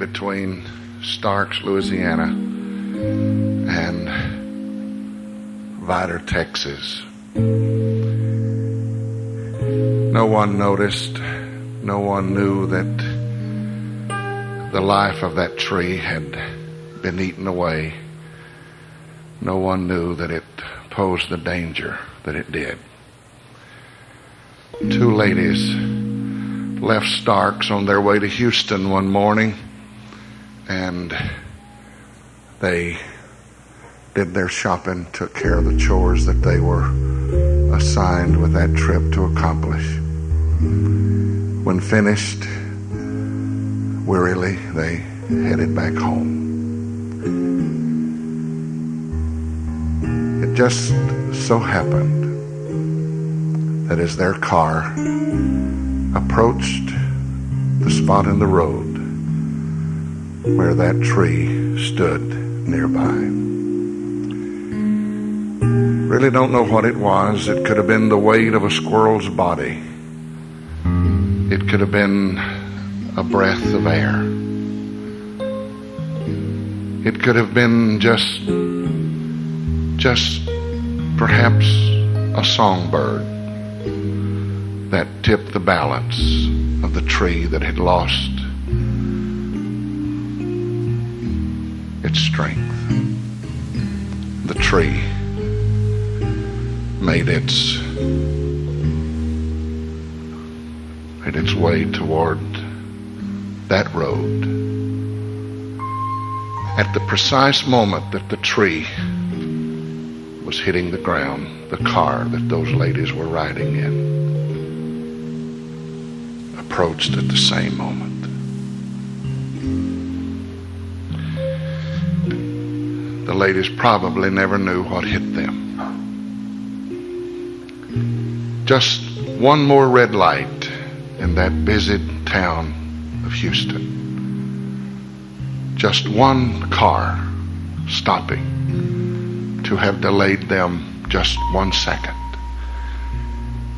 between Starks, Louisiana, and Vidor, Texas. No one noticed, no one knew that the life of that tree had been eaten away. No one knew that it posed the danger that it did. Two ladies left Starks on their way to Houston one morning and they did their shopping, took care of the chores that they were assigned with that trip to accomplish. When finished, wearily, they headed back home. It just so happened that as their car approached the spot in the road where that tree stood nearby. Really don't know what it was. It could have been the weight of a squirrel's body. It could have been a breath of air. It could have been just, just perhaps a songbird that tipped the balance of the tree that had lost its strength. The tree made its made its way toward that road. At the precise moment that the tree was hitting the ground, the car that those ladies were riding in approached at the same moment. The ladies probably never knew what hit them. Just one more red light in that busy town of Houston. Just one car stopping to have delayed them just one second.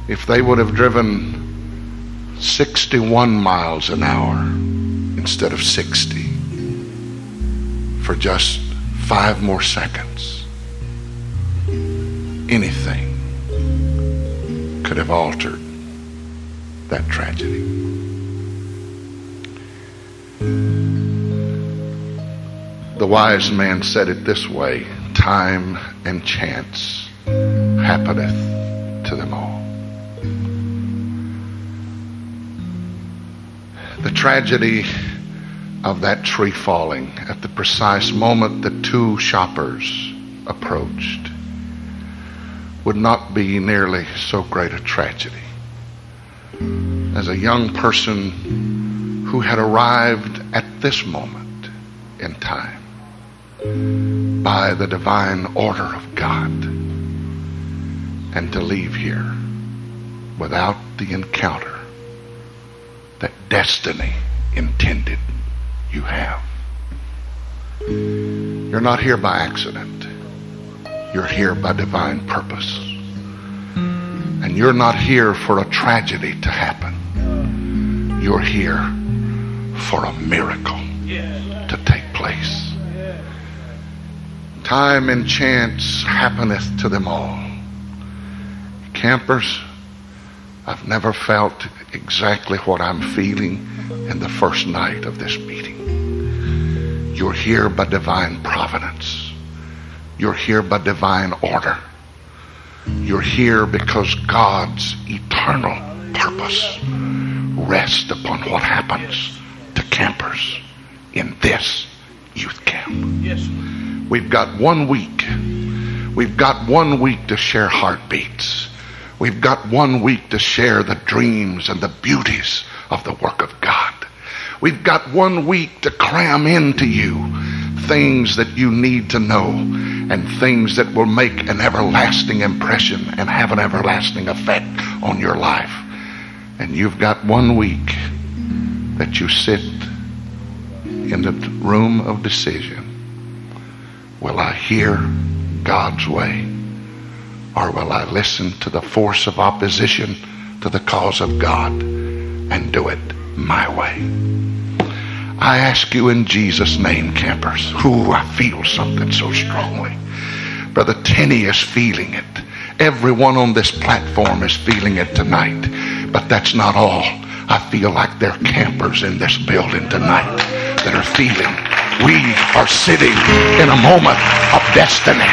If they would have driven 61 miles an hour instead of 60 for just five more seconds. Anything could have altered that tragedy. The wise man said it this way time and chance happeneth to them all. The tragedy of that tree falling. At the precise moment the two shoppers approached. Would not be nearly so great a tragedy. As a young person who had arrived at this moment in time by the divine order of God and to leave here without the encounter that destiny intended you have. You're not here by accident. You're here by divine purpose. And you're not here for a tragedy to happen. You're here for a miracle to take place. Time and chance happeneth to them all. Campers, I've never felt exactly what I'm feeling in the first night of this meeting. You're here by divine providence. You're here by divine order. You're here because God's eternal purpose rests upon what happens to campers in this youth camp. Yes. We've got one week. We've got one week to share heartbeats. We've got one week to share the dreams and the beauties of the work of God. We've got one week to cram into you things that you need to know and things that will make an everlasting impression and have an everlasting effect on your life. And you've got one week that you sit in the room of decision. Will I hear God's way? Or will I listen to the force of opposition to the cause of God and do it my way? I ask you in Jesus' name, campers. Ooh, I feel something so strongly. Brother Tenney is feeling it. Everyone on this platform is feeling it tonight. But that's not all. I feel like there are campers in this building tonight that are feeling we are sitting in a moment of destiny.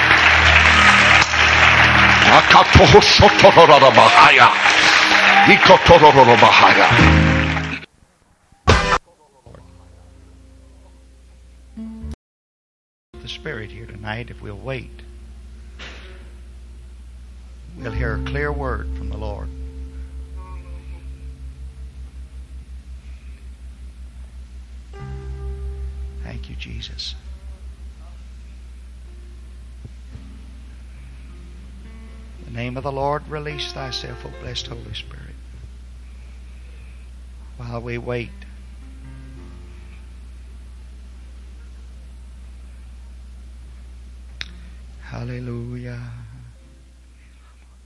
The Spirit here tonight, if we'll wait, we'll hear a clear word from the Lord. Thank you, Jesus. In the name of the Lord, release thyself, O blessed Holy Spirit. While we wait, Hallelujah.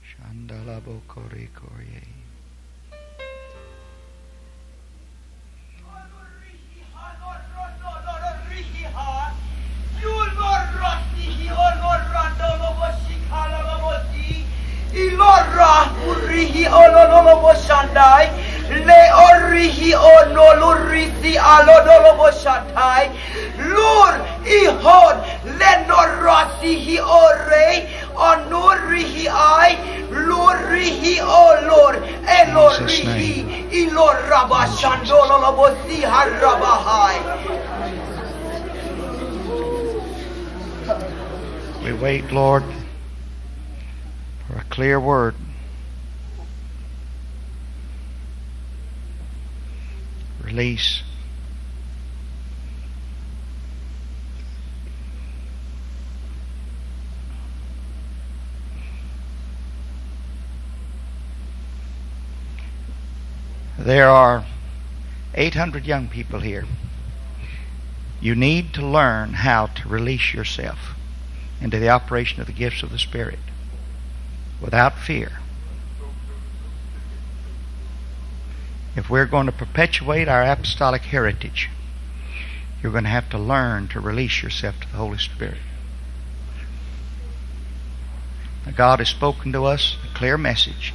Shandala Ihod le norasi hi ore onurihi ai lurihi olor elorihi ilor harabahai We wait, Lord, for a clear word. Release. There are 800 young people here. You need to learn how to release yourself into the operation of the gifts of the Spirit without fear. If we're going to perpetuate our apostolic heritage, you're going to have to learn to release yourself to the Holy Spirit. Now, God has spoken to us a clear message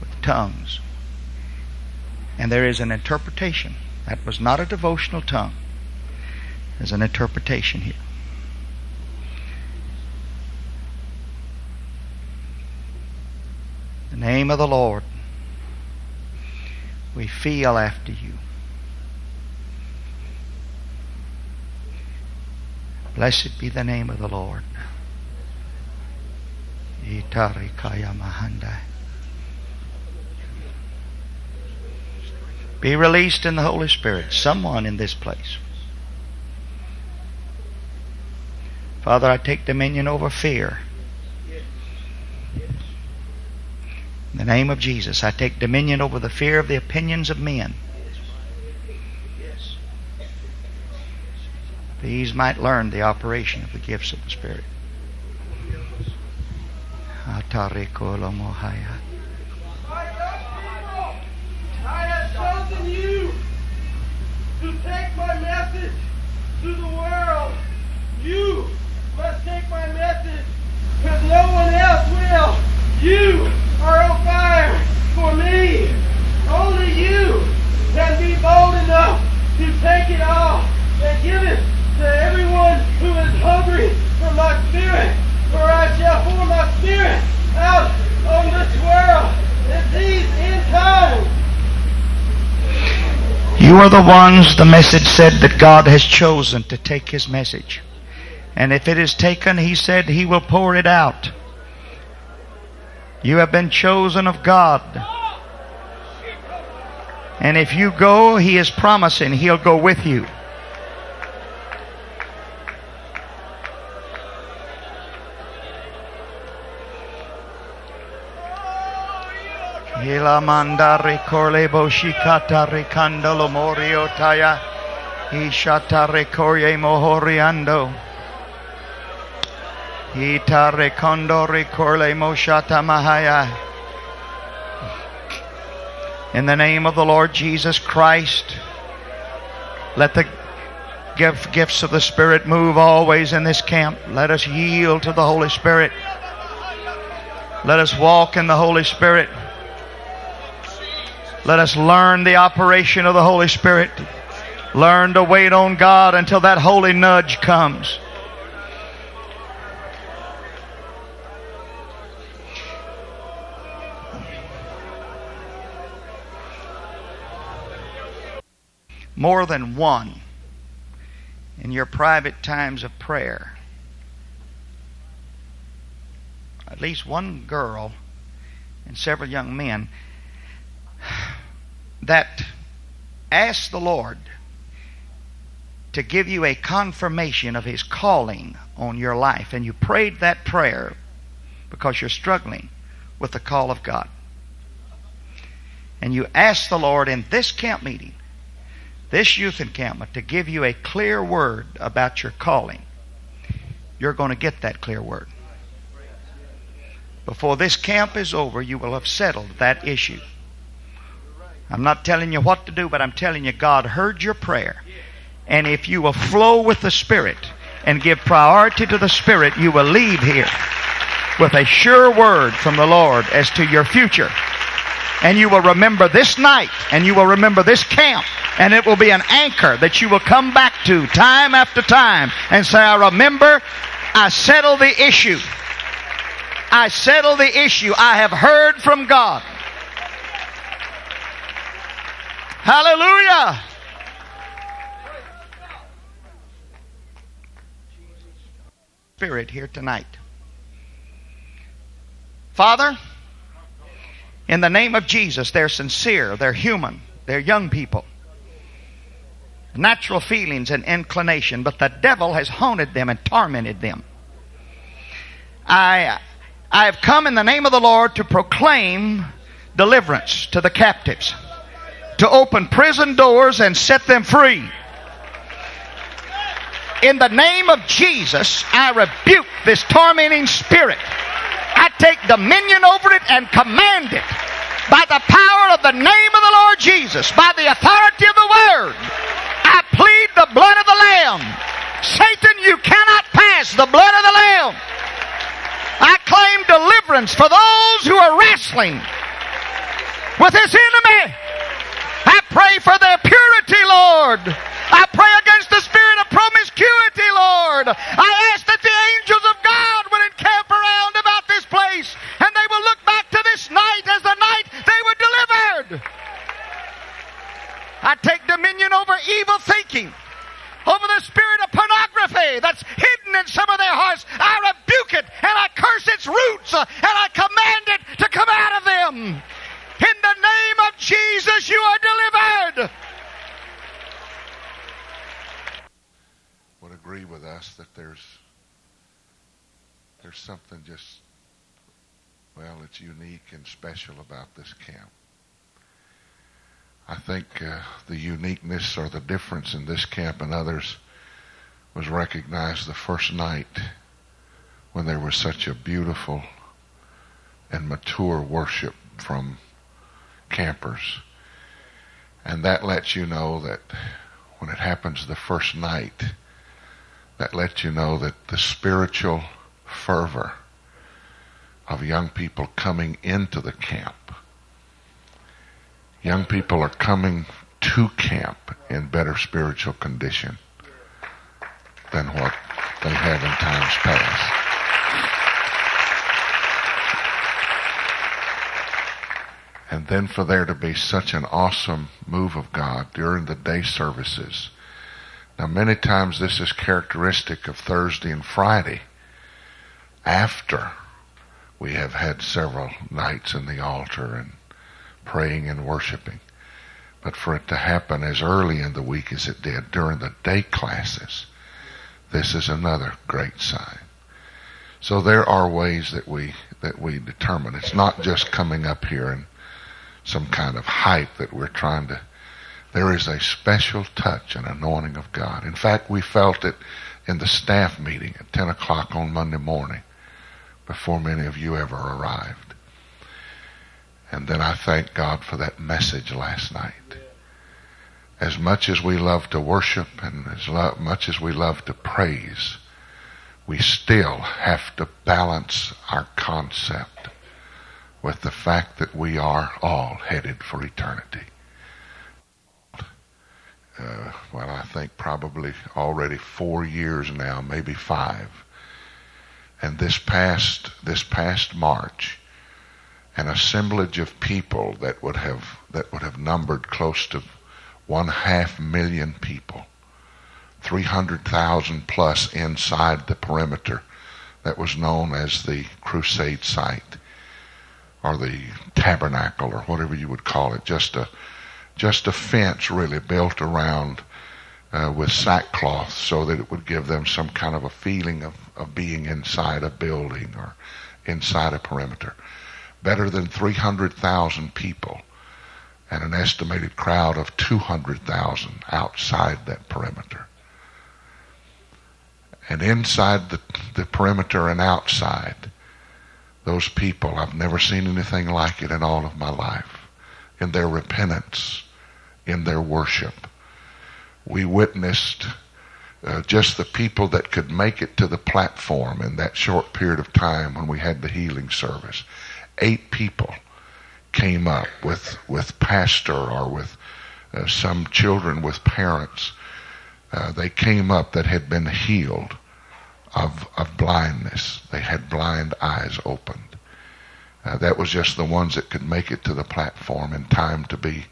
with tongues. And there is an interpretation. That was not a devotional tongue. There's an interpretation here. the name of the Lord. We feel after you. Blessed be the name of the Lord. Itarikaya Mahanda. Be released in the Holy Spirit. Someone in this place. Father, I take dominion over fear. In the name of Jesus, I take dominion over the fear of the opinions of men. These might learn the operation of the gifts of the Spirit. Atarikolo mohaya. I have you to take my message to the world. You must take my message because no one else will. You are on fire for me. Only you can be bold enough to take it all and give it to everyone who is hungry for my spirit. For I shall pour my spirit out on this world in these end times. You are the ones, the message said, that God has chosen to take His message. And if it is taken, He said He will pour it out. You have been chosen of God. And if you go, He is promising He'll go with you. Morio taya. Ishata recorye mohoriando. Ita recondo recorle moshata mahaya. In the name of the Lord Jesus Christ, let the gift, gifts of the Spirit move always in this camp. Let us yield to the Holy Spirit. Let us walk in the Holy Spirit. Let us learn the operation of the Holy Spirit. Learn to wait on God until that holy nudge comes. More than one in your private times of prayer. At least one girl and several young men that ask the Lord to give you a confirmation of His calling on your life. And you prayed that prayer because you're struggling with the call of God. And you asked the Lord in this camp meeting, this youth encampment, to give you a clear word about your calling. You're going to get that clear word. Before this camp is over, you will have settled that issue. I'm not telling you what to do, but I'm telling you God heard your prayer. And if you will flow with the Spirit and give priority to the Spirit, you will leave here with a sure word from the Lord as to your future. And you will remember this night and you will remember this camp and it will be an anchor that you will come back to time after time and say, I remember I settled the issue. I settled the issue. I have heard from God. Hallelujah. Spirit here tonight. Father, in the name of Jesus, they're sincere, they're human, they're young people. Natural feelings and inclination, but the devil has haunted them and tormented them. I, I have come in the name of the Lord to proclaim deliverance to the captives to open prison doors and set them free. In the name of Jesus, I rebuke this tormenting spirit. I take dominion over it and command it by the power of the name of the Lord Jesus, by the authority of the Word. I plead the blood of the Lamb. Satan, you cannot pass the blood of the Lamb. I claim deliverance for those who are wrestling with this enemy. I pray for their purity, Lord. I pray against the spirit of promiscuity, Lord. I ask that the angels of God would encamp around about this place and they will look back to this night as the night they were delivered. I take dominion over evil thinking, over the spirit of pornography that's hidden in some of their hearts. I rebuke it and I curse its roots and I command it to come out of them. In the name of Jesus, you are delivered. Would agree with us that there's there's something just well, it's unique and special about this camp. I think uh, the uniqueness or the difference in this camp and others was recognized the first night when there was such a beautiful and mature worship from campers. And that lets you know that when it happens the first night, that lets you know that the spiritual fervor of young people coming into the camp, young people are coming to camp in better spiritual condition than what they have in times past. And then for there to be such an awesome move of God during the day services. Now, many times this is characteristic of Thursday and Friday after we have had several nights in the altar and praying and worshiping. But for it to happen as early in the week as it did during the day classes, this is another great sign. So there are ways that we that we determine. It's not just coming up here and some kind of hype that we're trying to. There is a special touch and anointing of God. In fact, we felt it in the staff meeting at 10 o'clock on Monday morning before many of you ever arrived. And then I thank God for that message last night. as much as we love to worship and as lo- much as we love to praise, we still have to balance our concept with the fact that we are all headed for eternity. Uh, well, I think probably already four years now, maybe five. And this past this past March, an assemblage of people that would have that would have numbered close to one half million people, three hundred thousand plus inside the perimeter that was known as the crusade site or the tabernacle or whatever you would call it, just a just a fence really built around uh, with sackcloth so that it would give them some kind of a feeling of, of being inside a building or inside a perimeter. Better than 300,000 people and an estimated crowd of 200,000 outside that perimeter. And inside the, the perimeter and outside, those people, I've never seen anything like it in all of my life. In their repentance, in their worship. We witnessed uh, just the people that could make it to the platform in that short period of time when we had the healing service. Eight people came up with, with pastor or with uh, some children with parents. Uh, they came up that had been healed of, of blindness. They had blind eyes opened. Uh, that was just the ones that could make it to the platform in time to be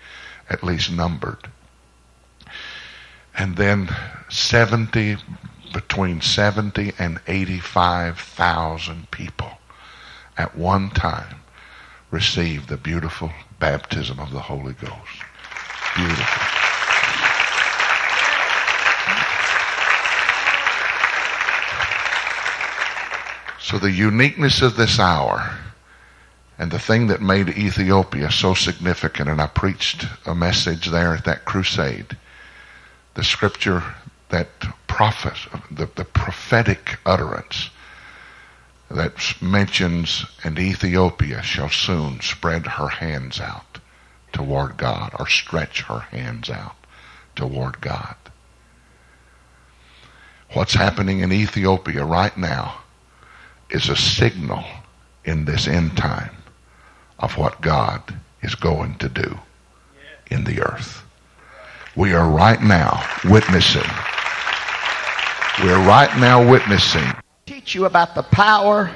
at least numbered. And then 70, between 70 and 85,000 people at one time received the beautiful baptism of the Holy Ghost. Beautiful. So the uniqueness of this hour and the thing that made Ethiopia so significant, and I preached a message there at that crusade, the scripture that prophet, the, the prophetic utterance that mentions, and Ethiopia shall soon spread her hands out toward God, or stretch her hands out toward God. What's happening in Ethiopia right now is a signal in this end time of what God is going to do in the earth. We are right now witnessing. We're right now witnessing. Teach you about the power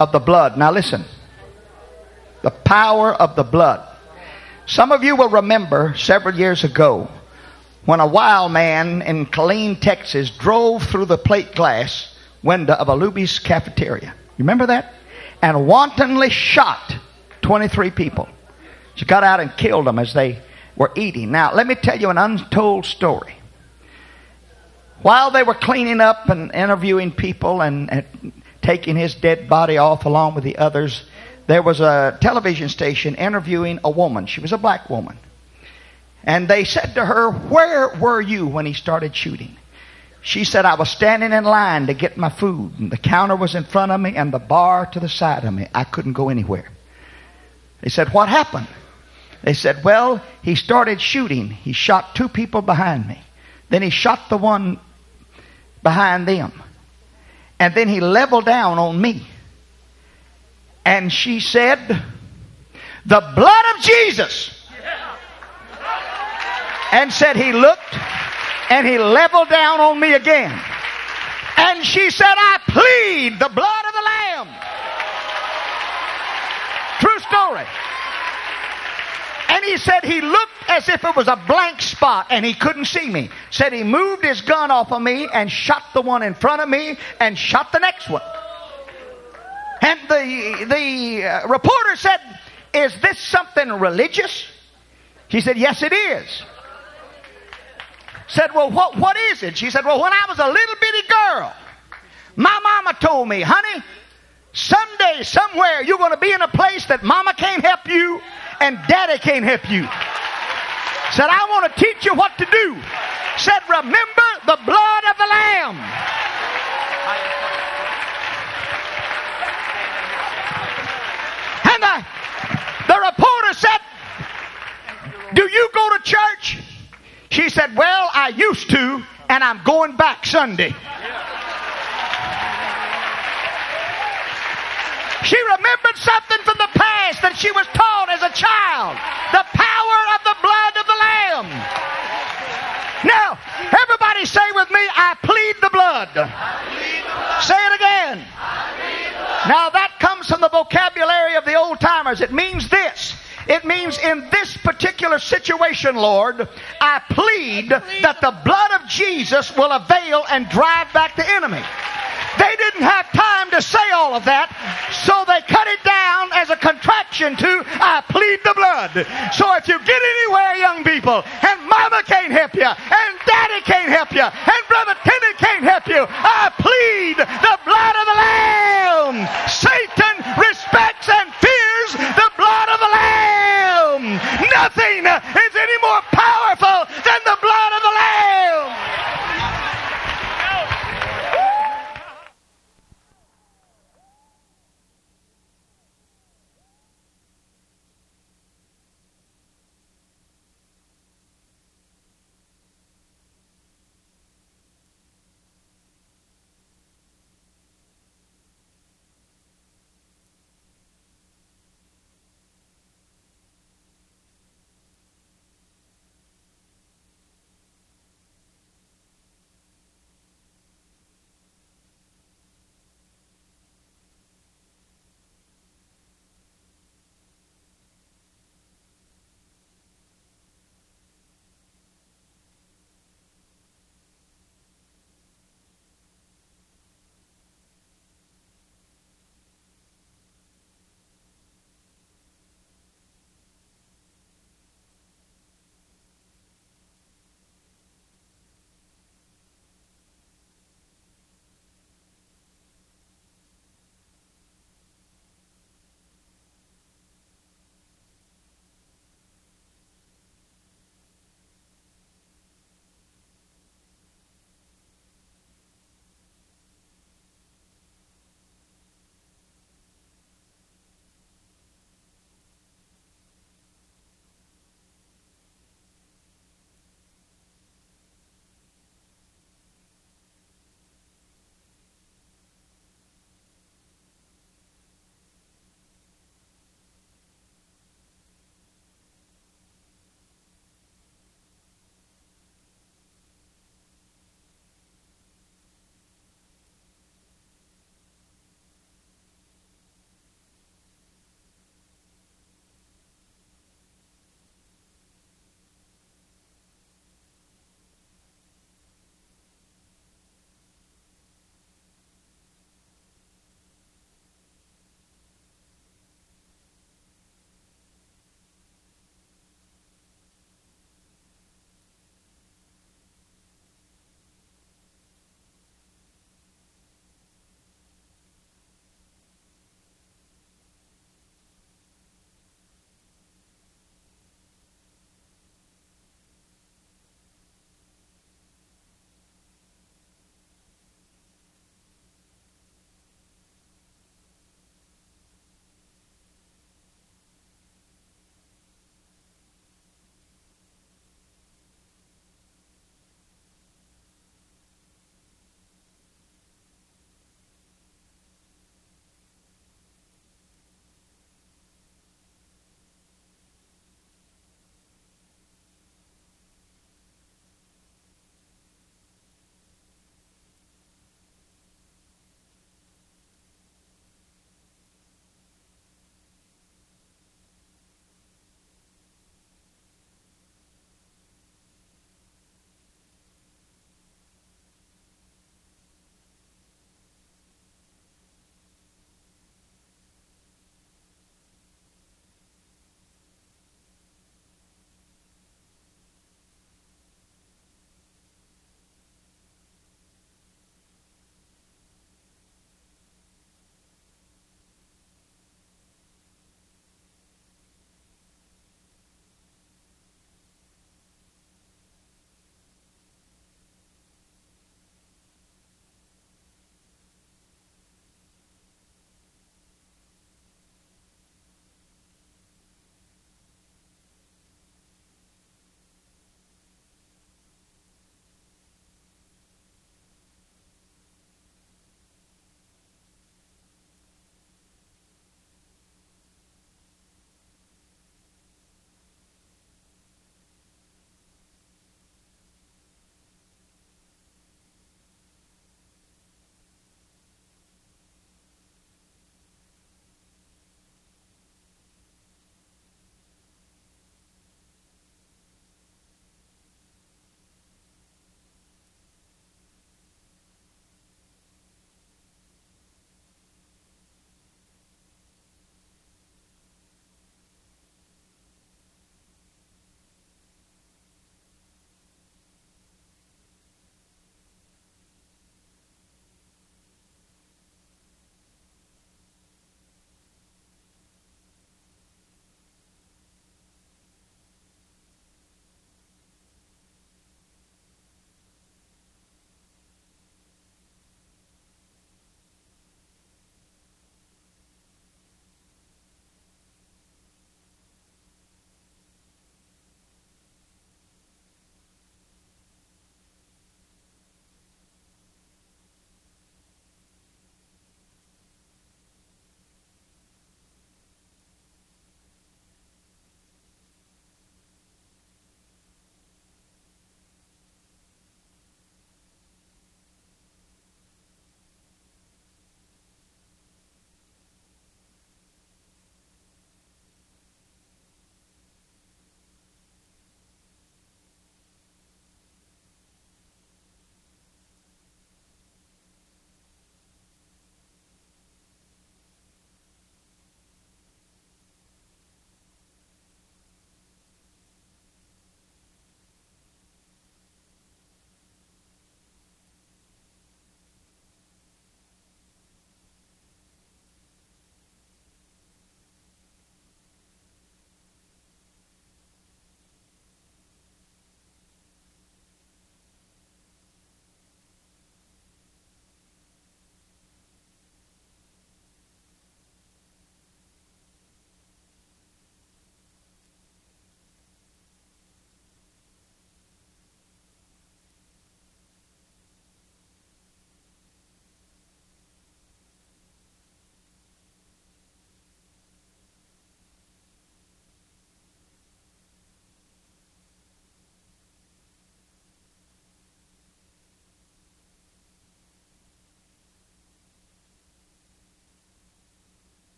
of the blood. Now listen. The power of the blood. Some of you will remember several years ago when a wild man in Killeen, Texas drove through the plate glass window of a Luby's cafeteria. You remember that? And wantonly shot 23 people. She got out and killed them as they were eating. Now, let me tell you an untold story. While they were cleaning up and interviewing people and, and taking his dead body off along with the others, there was a television station interviewing a woman. She was a black woman. And they said to her, Where were you when he started shooting? She said, I was standing in line to get my food, and the counter was in front of me and the bar to the side of me. I couldn't go anywhere. They said, What happened? They said, Well, he started shooting. He shot two people behind me. Then he shot the one behind them. And then he leveled down on me. And she said, The blood of Jesus. And said, He looked and he leveled down on me again. And she said, I plead the blood of the Lamb. Story. And he said he looked as if it was a blank spot and he couldn't see me. Said he moved his gun off of me and shot the one in front of me and shot the next one. And the, the uh, reporter said, Is this something religious? He said, Yes, it is. Said, Well, what, what is it? She said, Well, when I was a little bitty girl, my mama told me, honey, Someday, somewhere, you're going to be in a place that mama can't help you and daddy can't help you. Said, I want to teach you what to do. Said, remember the blood of the Lamb. And the, the reporter said, Do you go to church? She said, Well, I used to, and I'm going back Sunday. She remembered something from the past that she was taught as a child. The power of the blood of the Lamb. Now, everybody say with me, I plead the blood. Say it again. Now that comes from the vocabulary of the old timers. It means this. It means in this particular situation, Lord, I plead that the blood of Jesus will avail and drive back the enemy. They didn't have time to say all of that, so they cut it down as a contraction to I plead the blood. So if you get anywhere, young people, and mama can't help you, and daddy can't help you, and brother Timmy can't help you, I plead the blood of the Lamb. Satan respects and fears the blood of the Lamb. Nothing